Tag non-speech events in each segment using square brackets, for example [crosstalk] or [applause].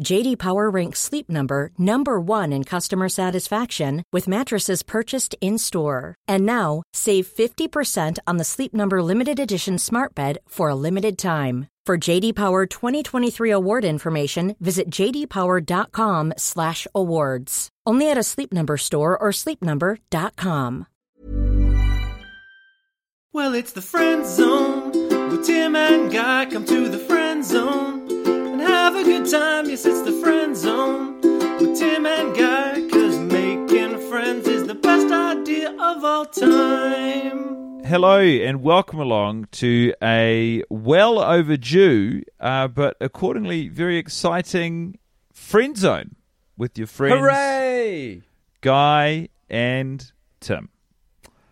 JD Power ranks Sleep Number number 1 in customer satisfaction with mattresses purchased in-store. And now, save 50% on the Sleep Number limited edition Smart Bed for a limited time. For JD Power 2023 award information, visit jdpower.com/awards. Only at a Sleep Number store or sleepnumber.com. Well, it's the friend zone with Tim and Guy. Come to the friend zone have a good time. Yes, it's the friend zone with Tim and Guy. Cause making friends is the best idea of all time. Hello and welcome along to a well overdue, uh, but accordingly very exciting friend zone with your friends Hooray! Guy and Tim.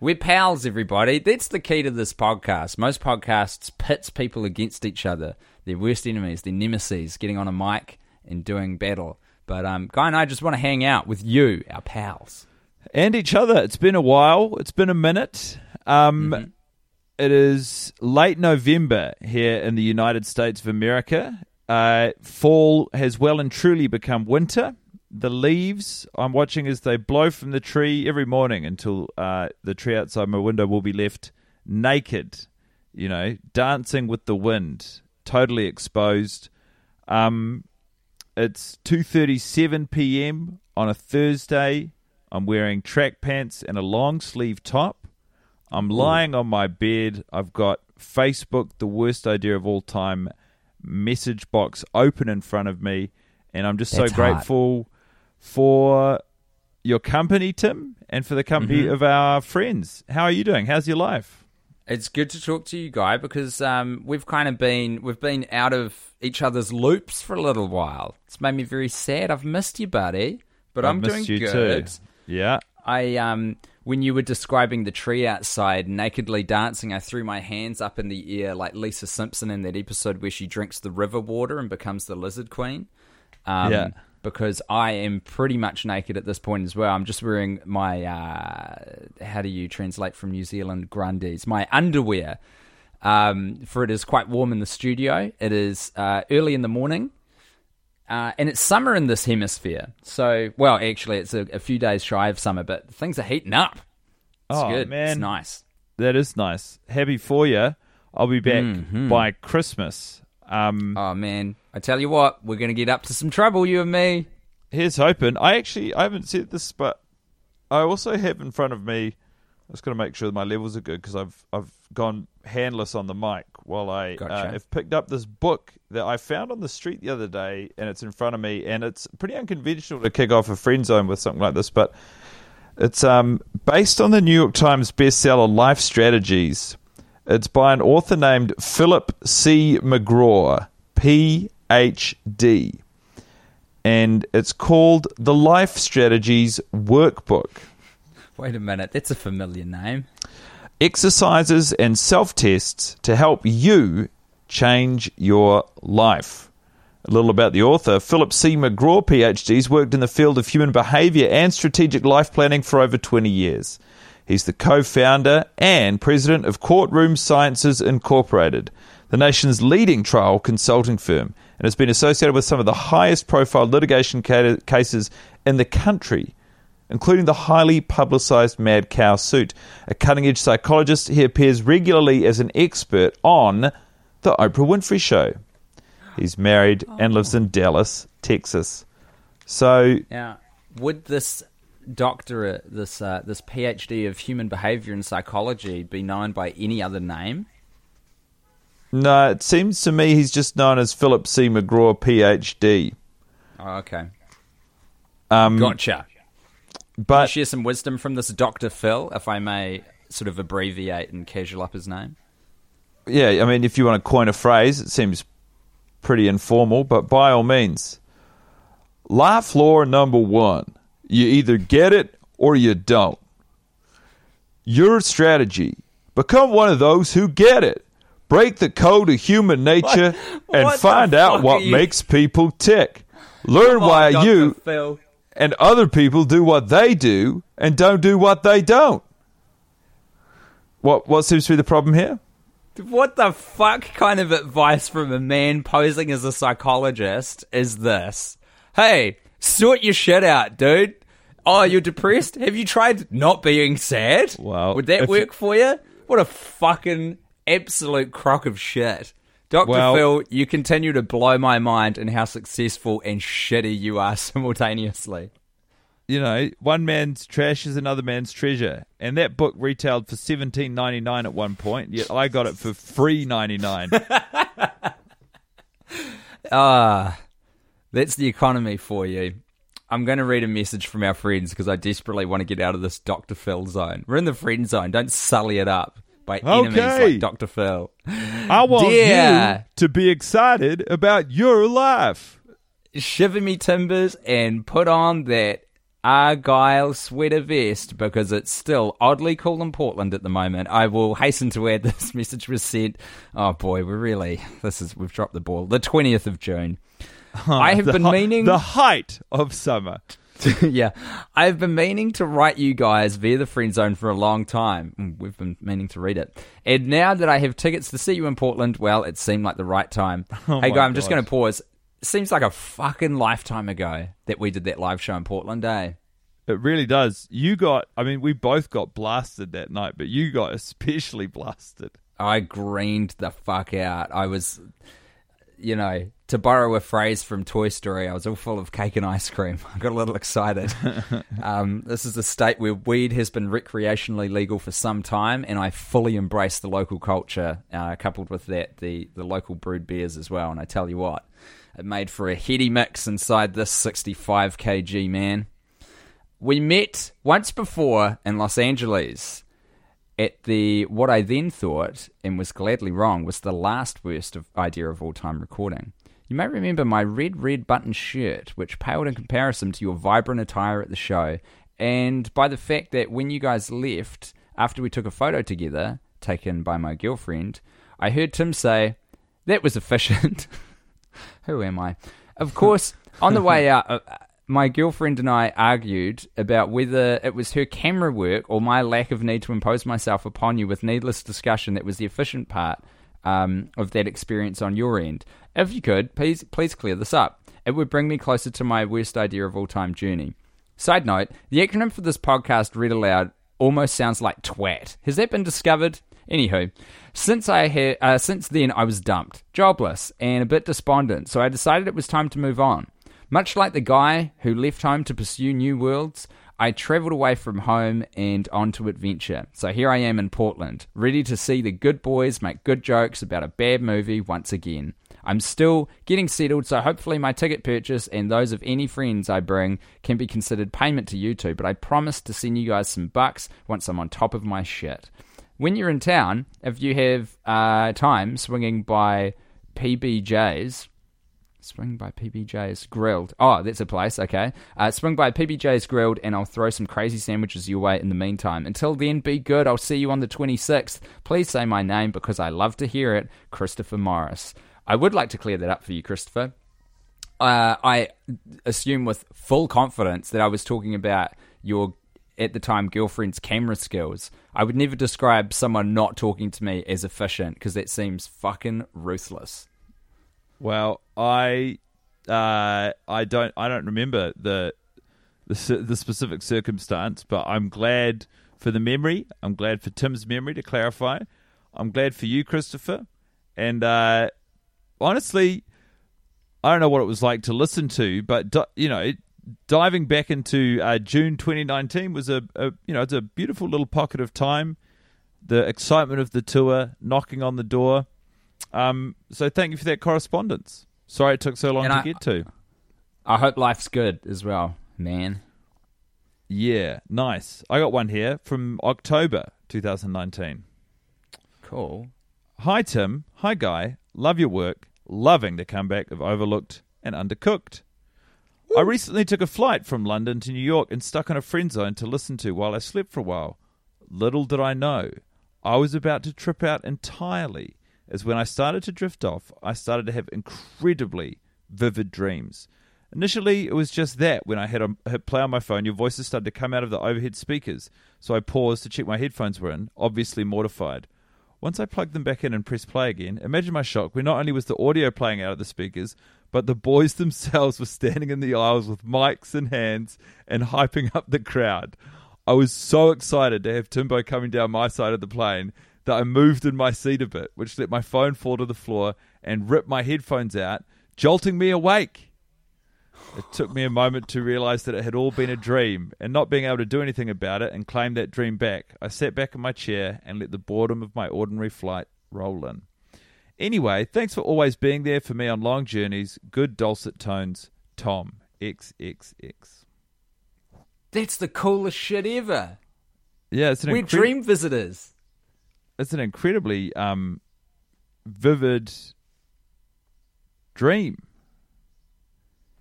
We're pals, everybody. That's the key to this podcast. Most podcasts pits people against each other, their worst enemies, their nemesis, getting on a mic and doing battle. But um, Guy and I just want to hang out with you, our pals. and each other. It's been a while. It's been a minute. Um, it is late November here in the United States of America. Uh, fall has well and truly become winter. The leaves I'm watching as they blow from the tree every morning until uh, the tree outside my window will be left naked, you know, dancing with the wind, totally exposed. Um, it's 2:37 p.m. on a Thursday. I'm wearing track pants and a long sleeve top. I'm lying on my bed. I've got Facebook, the worst idea of all time, message box open in front of me, and I'm just That's so hot. grateful for your company, Tim, and for the company Mm-hmm. of our friends. How are you doing? How's your life? It's good to talk to you, Guy, because um, we've kind of been we've been out of each other's loops for a little while. It's made me very sad. I've missed you, buddy, but I'm missed doing you good. too. Yeah. I um when you were describing the tree outside nakedly dancing, I threw my hands up in the air like Lisa Simpson in that episode where she drinks the river water and becomes the lizard queen. Um, Yeah. Because I am pretty much naked at this point as well. I'm just wearing my uh, how do you translate from New Zealand grundies? My underwear. Um, for it is quite warm in the studio. It is uh, early in the morning. Uh, and it's summer in this hemisphere. So, well, actually, it's a, a few days shy of summer, but things are heating up. It's Oh, good. man. It's nice. That is nice. Happy for you. I'll be back Mm-hmm. by Christmas. Um, Oh, man. I tell you what, we're going to get up to some trouble, you and me. here's hoping. I actually I haven't said this, but I also have in front of me. I just got to make sure my levels are good because I've I've gone handless on the mic while I uh, have picked up this book that I found on the street the other day, and it's in front of me, and it's pretty unconventional to kick off a friend zone with something like this, but it's um based on the New York Times bestseller Life Strategies. It's by an author named Philip C. McGraw, Ph.D and it's called the Life Strategies Workbook. Wait a minute. That's a familiar name. Exercises and self tests to help you change your life. A little about the author. Philip C. McGraw, PhD, has worked in the field of human behavior and strategic life planning for over 20 years. He's the co founder and president of Courtroom Sciences Incorporated, the nation's leading trial consulting firm, and has been associated with some of the highest profile litigation cases in the country, including the highly publicized Mad Cow suit. A cutting edge psychologist, he appears regularly as an expert on The Oprah Winfrey Show. He's married and lives in oh. Dallas, Texas. So, Now, would this doctorate, this uh, this PhD of human behavior and psychology, be known by any other name? No, it seems to me he's just known as Philip C. McGraw, PhD. Oh, okay. Um, Gotcha. But share some wisdom from this Dr. Phil, if I may sort of abbreviate and casual up his name? yeah, I mean, if you want to coin a phrase, it seems pretty informal, but by all means. Life law number one you either get it or you don't. Your strategy become one of those who get it. Break the code of human nature and what find out what makes people tick. Learn why Dr. you Phil. and other people do what they do and don't do what they don't. What what seems to be the problem here? What the fuck kind of advice from a man posing as a psychologist is this? Hey, sort your shit out, dude. Oh, you're depressed? Have you tried not being sad? Well, would that if work for you? What a fucking absolute crock of shit. Dr. Well- Phil, you continue to blow my mind in how successful and shitty you are [laughs] simultaneously. You know, one man's trash is another man's treasure, and that book retailed for seventeen ninety nine at one point. Yet I got it for free ninety nine. [laughs] Ah, that's the economy for you. I'm going to read a message from our friends because I desperately want to get out of this Dr. Phil zone. We're in the friend zone. Don't sully it up by enemies Okay. like Dr. Phil. I want Dear. you to be excited about your life. Shiver me timbers and put on that Argyle sweater vest because it's still oddly cool in Portland at the moment. I will hasten to add [laughs] this message was sent. Oh boy, we're really this is we've dropped the ball. The twentieth of June. I have been hi- meaning the height of summer. [laughs] yeah, I've been meaning to write you guys via the friend zone for a long time. Mm, We've been meaning to read it, and now that I have tickets to see you in Portland, well, it seemed like the right time. [laughs] Oh hey, guy, I'm just going to pause. Seems like a fucking lifetime ago that we did that live show in Portland, eh? It really does. You got. I mean, we both got blasted that night, but you got [laughs] especially blasted. I greened the fuck out. I was, you know, to borrow a phrase from Toy Story, I was all full of cake and ice cream. [laughs] I got a little excited. [laughs] um, this is a state where weed has been recreationally legal for some time, and I fully embrace the local culture, uh, coupled with that, the, the local brewed beers as well. And I tell you what, it made for a heady mix inside this 65 kg man. We met once before in Los Angeles at the what I then thought and was gladly wrong was the last worst of idea of all time recording. You may remember my red red button shirt, which paled in comparison to your vibrant attire at the show, and by the fact that when you guys left after we took a photo together, taken by my girlfriend, I heard Tim say, "That was efficient." [laughs] Who am I? Of course, on the way [laughs] out, uh, my girlfriend and I argued about whether it was her camera work or my lack of need to impose myself upon you with needless discussion that was the efficient part um, of that experience on your end. If you could, please please clear this up. It would bring me closer to my worst idea of all time journey. Side note: the acronym for this podcast, read aloud, almost sounds like twat. Has that been discovered? Anywho, since I had, uh, since then I was dumped, jobless, and a bit despondent. So I decided it was time to move on. Much like the guy who left home to pursue new worlds, I travelled away from home and on to adventure. So here I am in Portland, ready to see the good boys make good jokes about a bad movie once again. I'm still getting settled, so hopefully my ticket purchase and those of any friends I bring can be considered payment to you two, but I promise to send you guys some bucks once I'm on top of my shit. When you're in town, if you have uh, time swinging by PBJ's, Swing by PBJ's Grilled. Oh, that's a place, okay. Uh, swing by PBJ's Grilled, and I'll throw some crazy sandwiches your way in the meantime. Until then, be good. I'll see you on the 26th. Please say my name because I love to hear it, Christopher Morris. I would like to clear that up for you, Christopher. Uh, I assume with full confidence that I was talking about your, at the time, girlfriend's camera skills. I would never describe someone not talking to me as efficient because that seems fucking ruthless. Well, I uh, I don't I don't remember the the the specific circumstance, but I'm glad for the memory. I'm glad for Tim's memory to clarify. I'm glad for you, Christopher. And uh, honestly, I don't know what it was like to listen to, but you know, diving back into uh, June 2019 was a, a you know it's a beautiful little pocket of time. The excitement of the tour knocking on the door. Um, so thank you for that correspondence. Sorry it took so long And to I- get to. I hope life's good as well, man. Yeah, nice. I got one here from October 2019. Cool. Hi, Tim. Hi, Guy. Love your work. Loving the comeback of Overlooked and Undercooked. I recently took a flight from London to New York and stuck on a friend zone to listen to while I slept for a while. Little did I know, I was about to trip out entirely, as when I started to drift off, I started to have incredibly vivid dreams. Initially, it was just that when I hit, a, hit play on my phone, your voices started to come out of the overhead speakers, so I paused to check my headphones were in, obviously mortified. Once I plugged them back in and pressed play again, imagine my shock when not only was the audio playing out of the speakers, but the boys [laughs] themselves were standing in the aisles with mics in hands and hyping up the crowd. I was so excited to have Timbo coming down my side of the plane that I moved in my seat a bit, which let my phone fall to the floor and rip my headphones out, jolting me awake. It took me a moment to realize that it had all been a dream, and not being able to do anything about it and claim that dream back, I sat back in my chair and let the boredom of my ordinary flight roll in. Anyway, thanks for always being there for me on long journeys. Good dulcet tones, Tom XXX. That's the coolest shit ever. Yeah, it's an We're incre- dream visitors. It's an incredibly um, vivid dream.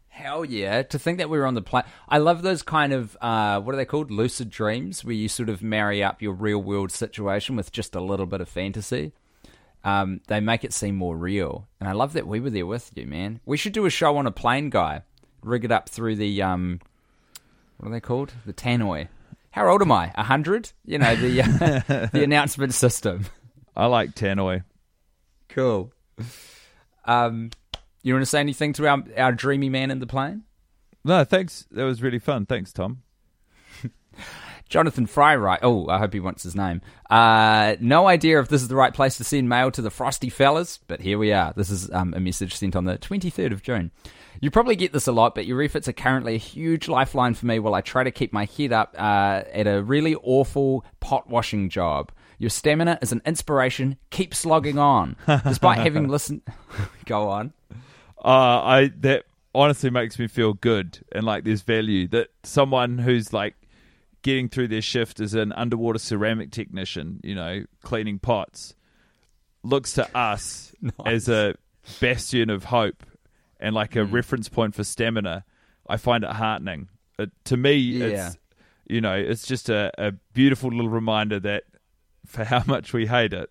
Hell yeah. To think that we were on the plane. I love those kind of, uh, what are they called? Lucid dreams, where you sort of marry up your real world situation with just a little bit of fantasy. Um, they make it seem more real. And I love that we were there with you, man. We should do a show on a plane, guy. Rig it up through the, um, what are they called? The tannoy. How old am I? A hundred? You know, the, uh, [laughs] the announcement system. I like Tannoy. Cool. Um, you want to say anything to our, our dreamy man in the plane? No, thanks. That was really fun. Thanks, Tom. Jonathan Fry, right? Oh, I hope he wants his name. Uh, no idea if this is the right place to send mail to the frosty fellas, but here we are. This is um, a message sent on the 23rd of June. You probably get this a lot, but your refits are currently a huge lifeline for me while I try to keep my head up uh, at a really awful pot washing job. Your stamina is an inspiration. Keep slogging on. [laughs] Despite having listened. [laughs] Go on. Uh, I that honestly makes me feel good and like there's value that someone who's like getting through their shift as an underwater ceramic technician, you know, cleaning pots, looks to us [laughs] as a bastion of hope and like a hmm. reference point for stamina. I find it heartening. It, to me, Yeah. it's you know, it's just a, a beautiful little reminder that for how [laughs] much we hate it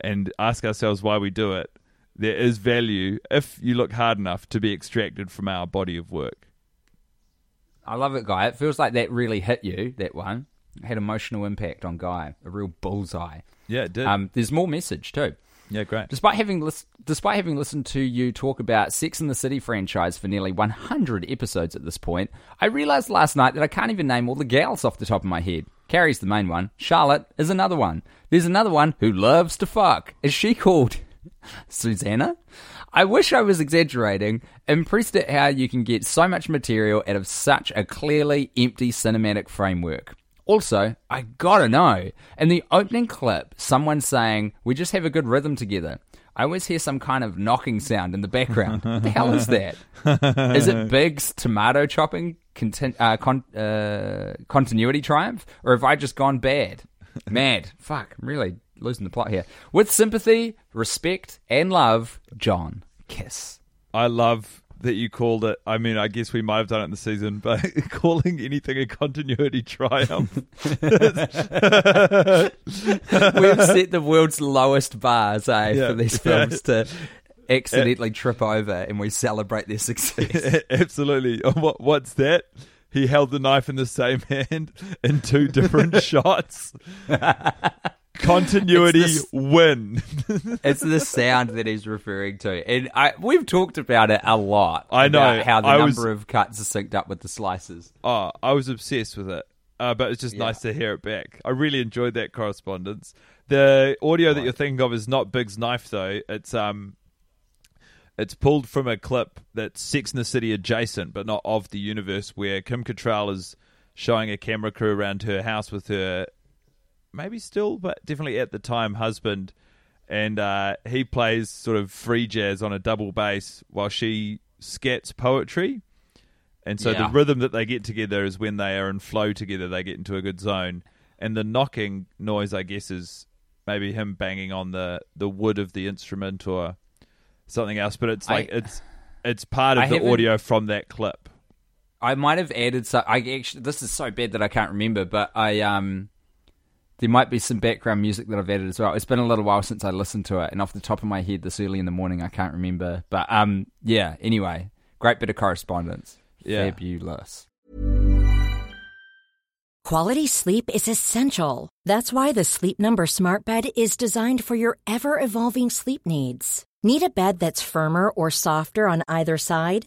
and ask ourselves why we do it, there is value if you look hard enough to be extracted from our body of work. I love it, Guy. It feels like that really hit you, that one. It had emotional impact on Guy. A real bullseye. Yeah, it did. Um, there's more message, too. yeah, great. Despite having lis- despite having listened to you talk about Sex in the City franchise for nearly 100 episodes at this point, I realized last night that I can't even name all the gals off the top of my head. Carrie's the main one. Charlotte is another one. There's another one who loves to fuck. Is she called [laughs] Susanna? I wish I was exaggerating. Impressed at how you can get so much material out of such a clearly empty cinematic framework. Also, I gotta know, in the opening clip, someone saying, We just have a good rhythm together. I always hear some kind of knocking sound in the background. What the hell is that? Is it [laughs] Big's tomato chopping uh, con- uh, continuity triumph? Or have I just gone bad? Mad. Fuck, I'm really losing the plot here. With sympathy, respect, and love, John Kiss. I love that you called it. I mean, I guess we might have done it in the season, but [laughs] calling anything a continuity triumph. [laughs] We've set the world's lowest bars, eh, Yeah. for these films to [laughs] accidentally trip over, and we celebrate their success. Absolutely. Oh, What, what's that? He held the knife in the same hand in two different shots. Continuity It's this- win. [laughs] it's the sound that he's referring to, and I, we've talked about it a lot. I know. how the I number was- of cuts are synced up with the slices. Oh, I was obsessed with it. Uh, but it's just Yeah. nice to hear it back. I really enjoyed that correspondence. The audio that you're thinking of is not Big's knife though. It's um it's pulled from a clip that's Sex in the City adjacent, but not of the universe, where Kim Cattrall is showing a camera crew around her house with her, maybe still, but definitely at the time, husband. And uh, he plays sort of free jazz on a double bass while she scats poetry. And so Yeah. the rhythm that they get together is when they are in flow together, they get into a good zone. And the knocking noise, I guess, is maybe him banging on the, the wood of the instrument or something else. But it's I- like it's it's part of I the audio from that clip. I might have added So I actually, this is so bad that I can't remember, but I um, there might be some background music that I've added as well. It's been a little while since I listened to it, and off the top of my head, this early in the morning, I can't remember. But um, yeah. Anyway, great bit of correspondence. Yeah. Fabulous. Quality sleep is essential. That's why the Sleep Number Smart Bed is designed for your ever evolving sleep needs. Need a bed that's firmer or softer on either side?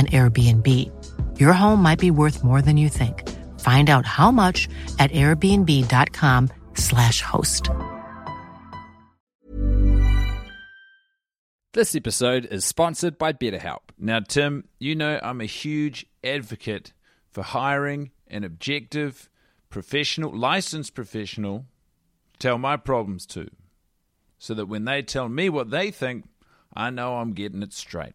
an Airbnb. Your home might be worth more than you think. Find out how much at airbnb.com/slash host. This episode is sponsored by BetterHelp. Now, Tim, you know I'm a huge advocate for hiring an objective, professional, licensed professional to tell my problems to, so that when they tell me what they think, I know I'm getting it straight.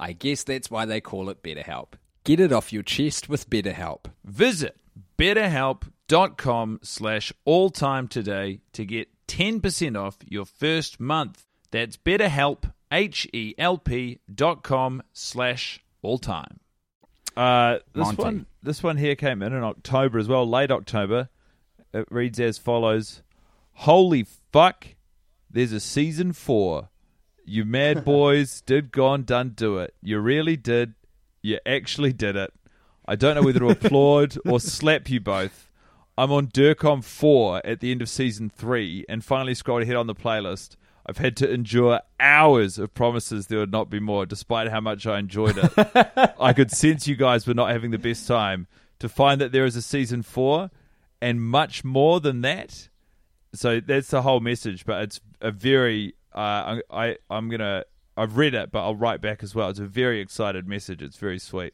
I guess that's why they call it BetterHelp. Get it off your chest with BetterHelp. Visit betterhelp.com slash alltime today to get 10% off your first month. That's betterhelp, H-E-L-P dot com slash alltime. Uh, this Monty. one, this one here came in in October as well, late October. It reads as follows: "Holy fuck! There's a season four. You mad [laughs] boys did gone done do it. You really did. You actually did it. I don't know whether to applaud or [laughs] slap you both. I'm on Durcom 4 at the end of season 3 and finally scrolled ahead on the playlist. I've had to endure hours of promises there would not be more, despite how much I enjoyed it. [laughs] I could sense you guys were not having the best time. To find that there is a season 4 and much more than that. So that's the whole message, but it's a very. Uh, I, I I'm gonna. I've read it, but I'll write back as well. It's a very excited message. It's very sweet.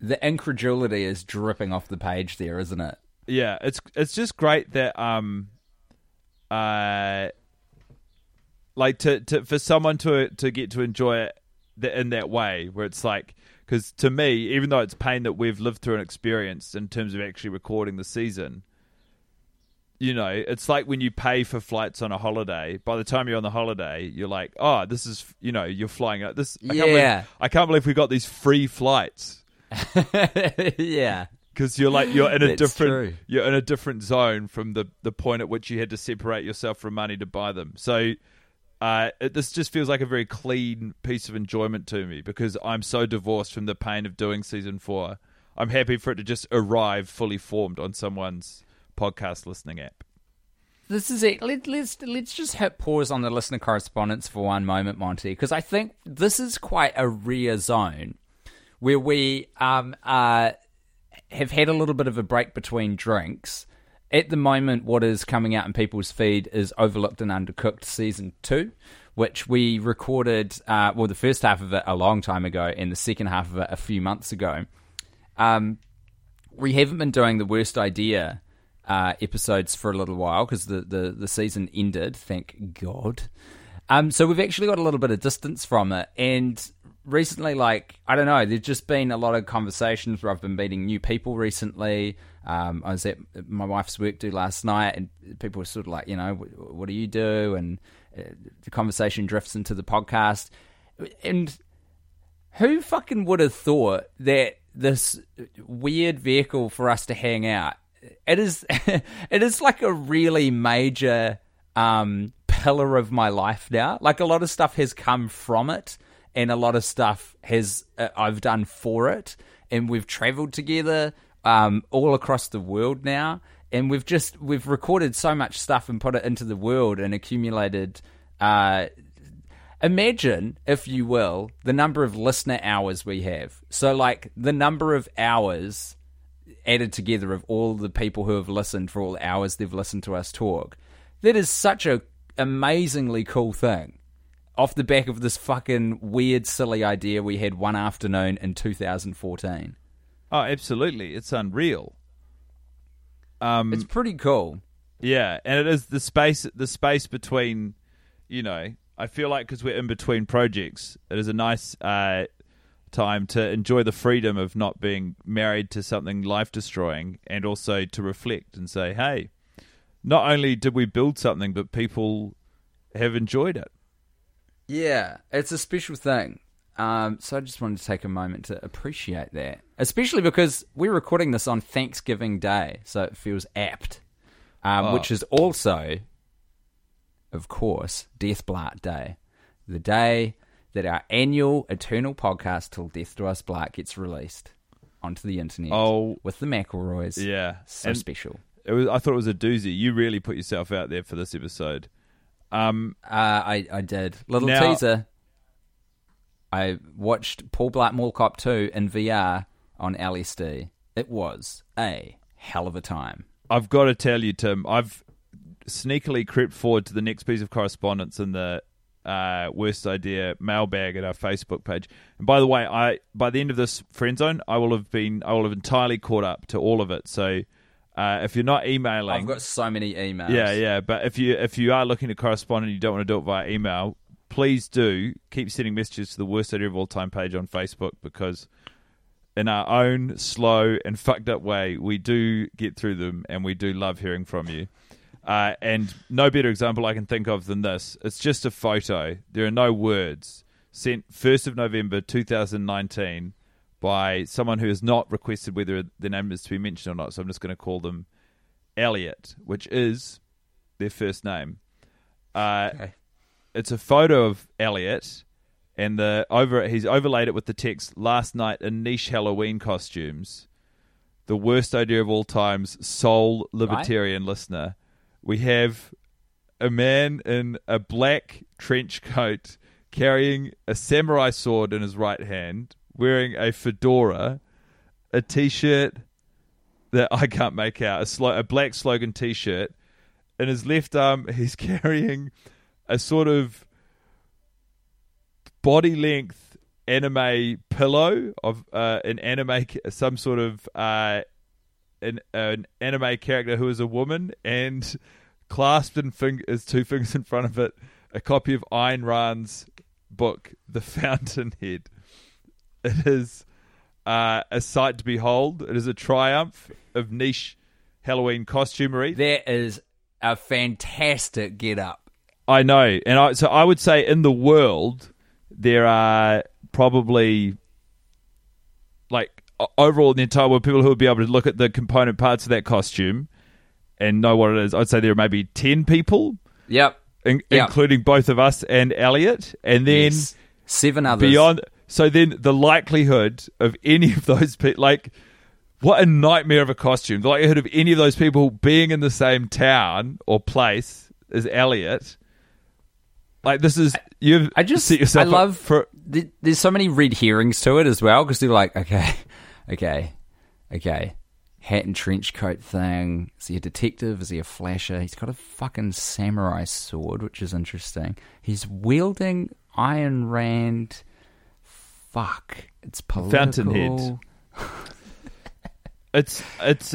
The incredulity is dripping off the page there, isn't it? Yeah, it's it's just great that um, uh, like to, to for someone to to get to enjoy it in that way, where it's like because to me, even though it's pain that we've lived through and experienced in terms of actually recording the season, you know, it's like when you pay for flights on a holiday. By the time you're on the holiday, you're like, oh, this is you know, you're flying out this. I can't Yeah. believe, I can't believe we got these free flights [laughs] yeah. because you're like you're in a That's different true. you're in a different zone from the the point at which you had to separate yourself from money to buy them. So uh, it, this just feels like a very clean piece of enjoyment to me because I'm so divorced from the pain of doing season four. I'm happy for it to just arrive fully formed on someone's podcast listening app. this is it. Let, let's let's just hit pause on the listener correspondence for one moment, Monty, because I think this is quite a rare zone where we um uh have had a little bit of a break between drinks. At the moment, what is coming out in people's feed is Overlooked and Undercooked season two, which we recorded. Uh, well, the first half of it a long time ago, and the second half of it a few months ago. Um, we haven't been doing the worst idea uh, episodes for a little while because the, the, the season ended, thank God. Um, so we've actually got a little bit of distance from it. And recently, like, I don't know, there's just been a lot of conversations where I've been meeting new people recently. Um, I was at my wife's work do last night, and people were sort of like, you know, what, do you do? And uh, the conversation drifts into the podcast. And who fucking would have thought that this weird vehicle for us to hang out it is [laughs] it is like a really major um, pillar of my life now. Like a lot of stuff has come from it, and a lot of stuff has uh, I've done for it, and we've traveled together um, all across the world now, and we've just we've recorded so much stuff and put it into the world and accumulated. Uh, imagine, if you will, the number of listener hours we have. So, like the number of hours added together of all the people who have listened for all the hours they've listened to us talk. That is such a amazingly cool thing. Off the back of this fucking weird, silly idea we had one afternoon in 2014. Oh, absolutely. It's unreal. Um, It's pretty cool. Yeah, and it is the space the space between, you know, I feel like because we're in between projects, it is a nice uh, time to enjoy the freedom of not being married to something life destroying, and also to reflect and say, hey, not only did we build something, but people have enjoyed it. Yeah, it's a special thing. Um, so I just wanted to take a moment to appreciate that, especially because we're recording this on Thanksgiving Day, so it feels apt. Um, Oh. Which is also, of course, Death Blart Day, the day that our annual eternal podcast "Till Death Do Us Blart" gets released onto the internet. Oh. with the McElroys, Yeah, so and special. it was. I thought it was a doozy. You really put yourself out there for this episode. Um, Uh, I I did little Now- teaser. I watched Paul Blart Mall Cop 2 in VR on LSD. It was a hell of a time. I've got to tell you, Tim, I've sneakily crept forward to the next piece of correspondence in the uh, worst idea mailbag at our Facebook page. And by the way, I by the end of this friend zone, I will have been I will have entirely caught up to all of it. So uh, if you're not emailing, I've got so many emails. yeah, yeah. But if you if you are looking to correspond and you don't want to do it via email, please do keep sending messages to the worst idea of all time page on Facebook because in our own slow and fucked up way, we do get through them and we do love hearing from you. Uh, and no better example I can think of than this. It's just a photo. There are no words. Sent 1st of November 2019 by someone who has not requested whether their name is to be mentioned or not. So I'm just going to call them Elliot, which is their first name. Uh, Okay. It's a photo of Elliot, and the over he's overlaid it with the text "Last night in niche Halloween costumes." The worst idea of all times, sole libertarian listener. We have a man in a black trench coat carrying a samurai sword in his right hand, wearing a fedora, a t-shirt that I can't make out, a, a black slogan t-shirt. In his left arm, [laughs] he's carrying a sort of body length anime pillow of uh, an anime, some sort of uh, an, an anime character who is a woman, and clasped in fing- his two fingers in front of it, a copy of Ayn Rand's book, The Fountainhead. It is uh, a sight to behold. It is a triumph of niche Halloween costumery. That is a fantastic get up. I know, and I, so I would say in the world there are probably overall in the entire world people who would be able to look at the component parts of that costume and know what it is. I'd say there are maybe ten people, Yep. in, Yeah. including both of us and Elliot, and then Yes. seven others. beyond. So then the likelihood of any of those people, like what a nightmare of a costume. The likelihood of any of those people being in the same town or place as Elliot. Like this is you've I just set yourself I up love for there's so many red herrings to it as well because they're like okay, okay, okay, hat and trench coat thing. Is he a detective? Is he a flasher? He's got a fucking samurai sword, which is interesting. He's wielding Ayn Rand. Fuck, it's political. Fountainhead. [laughs] it's it's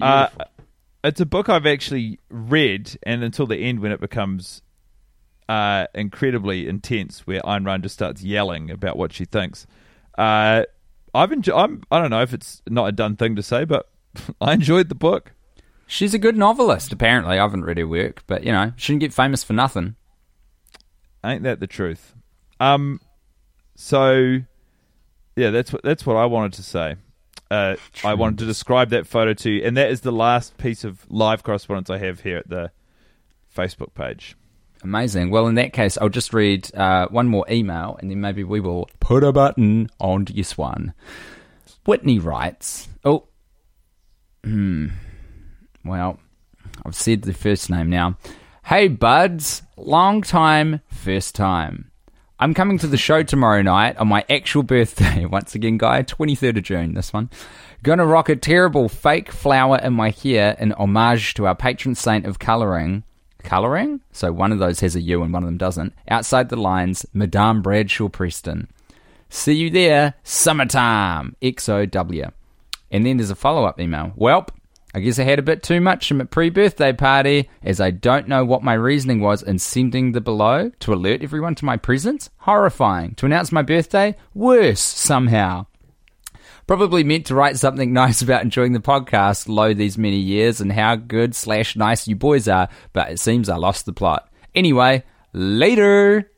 uh, it's a book I've actually read, and until the end when it becomes uh, incredibly intense, where Ayn Rand just starts yelling about what she thinks. Uh, I've enjoyed. I'm, I don't know if it's not a done thing to say, but [laughs] I enjoyed the book. She's a good novelist. Apparently, I haven't read her work, but you know, shouldn't get famous for nothing. Ain't that the truth? Um, so yeah, that's what that's what I wanted to say. Uh, I wanted to describe that photo to you, and that is the last piece of live correspondence I have here at the Facebook page. Amazing. Well, in that case, I'll just read uh, one more email and then maybe we will put a button on this one. Whitney writes, Oh, hmm. Well, I've said the first name now. Hey, buds. Long time, first time. I'm coming to the show tomorrow night on my actual birthday. [laughs] Once again, guy, 23rd of June, this one. Gonna rock a terrible fake flower in my hair in homage to our patron saint of colouring colouring. So one of those has a U and one of them doesn't. Outside the lines, Madame Bradshaw Preston. See you there, summertime. XOW. And then there's a follow up email. Welp, I guess I had a bit too much from a pre birthday party, as I don't know what my reasoning was in sending the below to alert everyone to my presence. Horrifying. To announce my birthday? Worse, somehow. Probably meant to write something [laughs] nice about enjoying the podcast lo these many years and how good slash nice you boys are, but it seems I lost the plot. Anyway, later.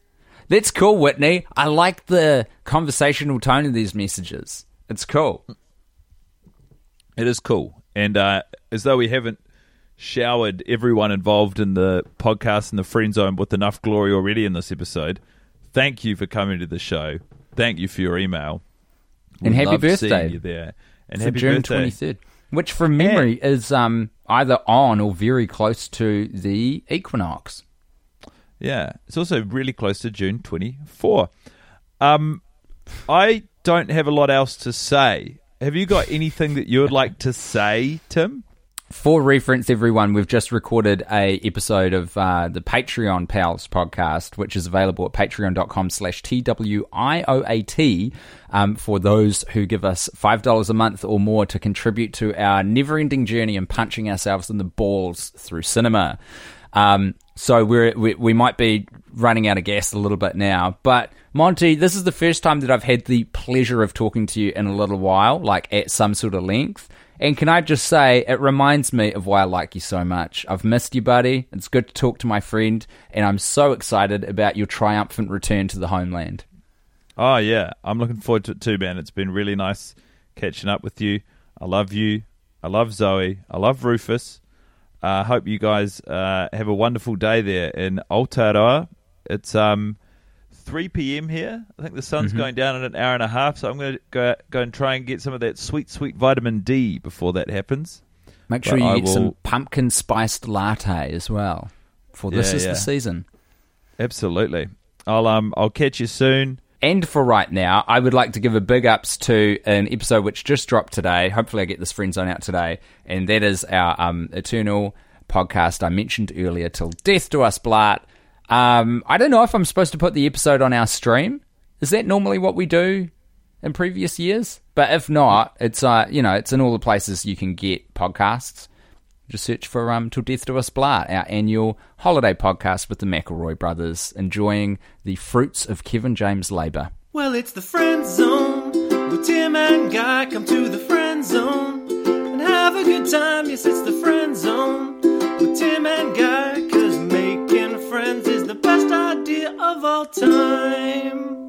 That's cool, Whitney. I like the conversational tone of these messages. It's cool. It is cool, and uh, as though we haven't showered everyone involved in the podcast and the friend zone with enough glory already in this episode, thank you for coming to the show. Thank you for your email. And happy birthday. you there. And for happy June twenty third, which from memory is um, either on or very close to the equinox. Yeah, it's also really close to June 24. Um, I don't have a lot else to say. Have you got anything that you would like to say, Tim? For reference, everyone, we've just recorded a episode of uh, the Patreon Pals podcast, which is available at patreon.com slash TWIOAT um, for those who give us $5 a month or more to contribute to our never-ending journey in punching ourselves in the balls through cinema. Um, so we're, we, we might be running out of gas a little bit now, but Monty, this is the first time that I've had the pleasure of talking to you in a little while, like at some sort of length. And can I just say, it reminds me of why I like you so much. I've missed you, buddy. It's good to talk to my friend, and I'm so excited about your triumphant return to the homeland. Oh, yeah. I'm looking forward to it too, man. It's been really nice catching up with you. I love you. I love Zoe. I love Rufus. I uh, hope you guys uh, have a wonderful day there in Aotearoa. It's um 3 p.m. here. I think the sun's Mm-hmm. going down in an hour and a half, so I'm going to go go and try and get some of that sweet, sweet vitamin D before that happens. Make sure But you I get some pumpkin spiced latte as well, for this Yeah, is yeah. the season. Absolutely. I'll um I'll catch you soon. And for right now, I would like to give a big ups to an episode which just dropped today. Hopefully, I get this friend zone out today, and that is our um, eternal podcast I mentioned earlier, "Till Death Do Us Blart." Um, I don't know if I'm supposed to put the episode on our stream. Is that normally what we do in previous years? But if not, it's uh, you know, it's in all the places you can get podcasts. Just search for um, Till Death Do Us Blart, our annual holiday podcast with the McElroy brothers, enjoying the fruits of Kevin James' labour. Well, it's the friend zone with Tim and Guy. Come to the friend zone and have a good time. Yes, it's the friend zone with Tim and Guy friends is the best idea of all time.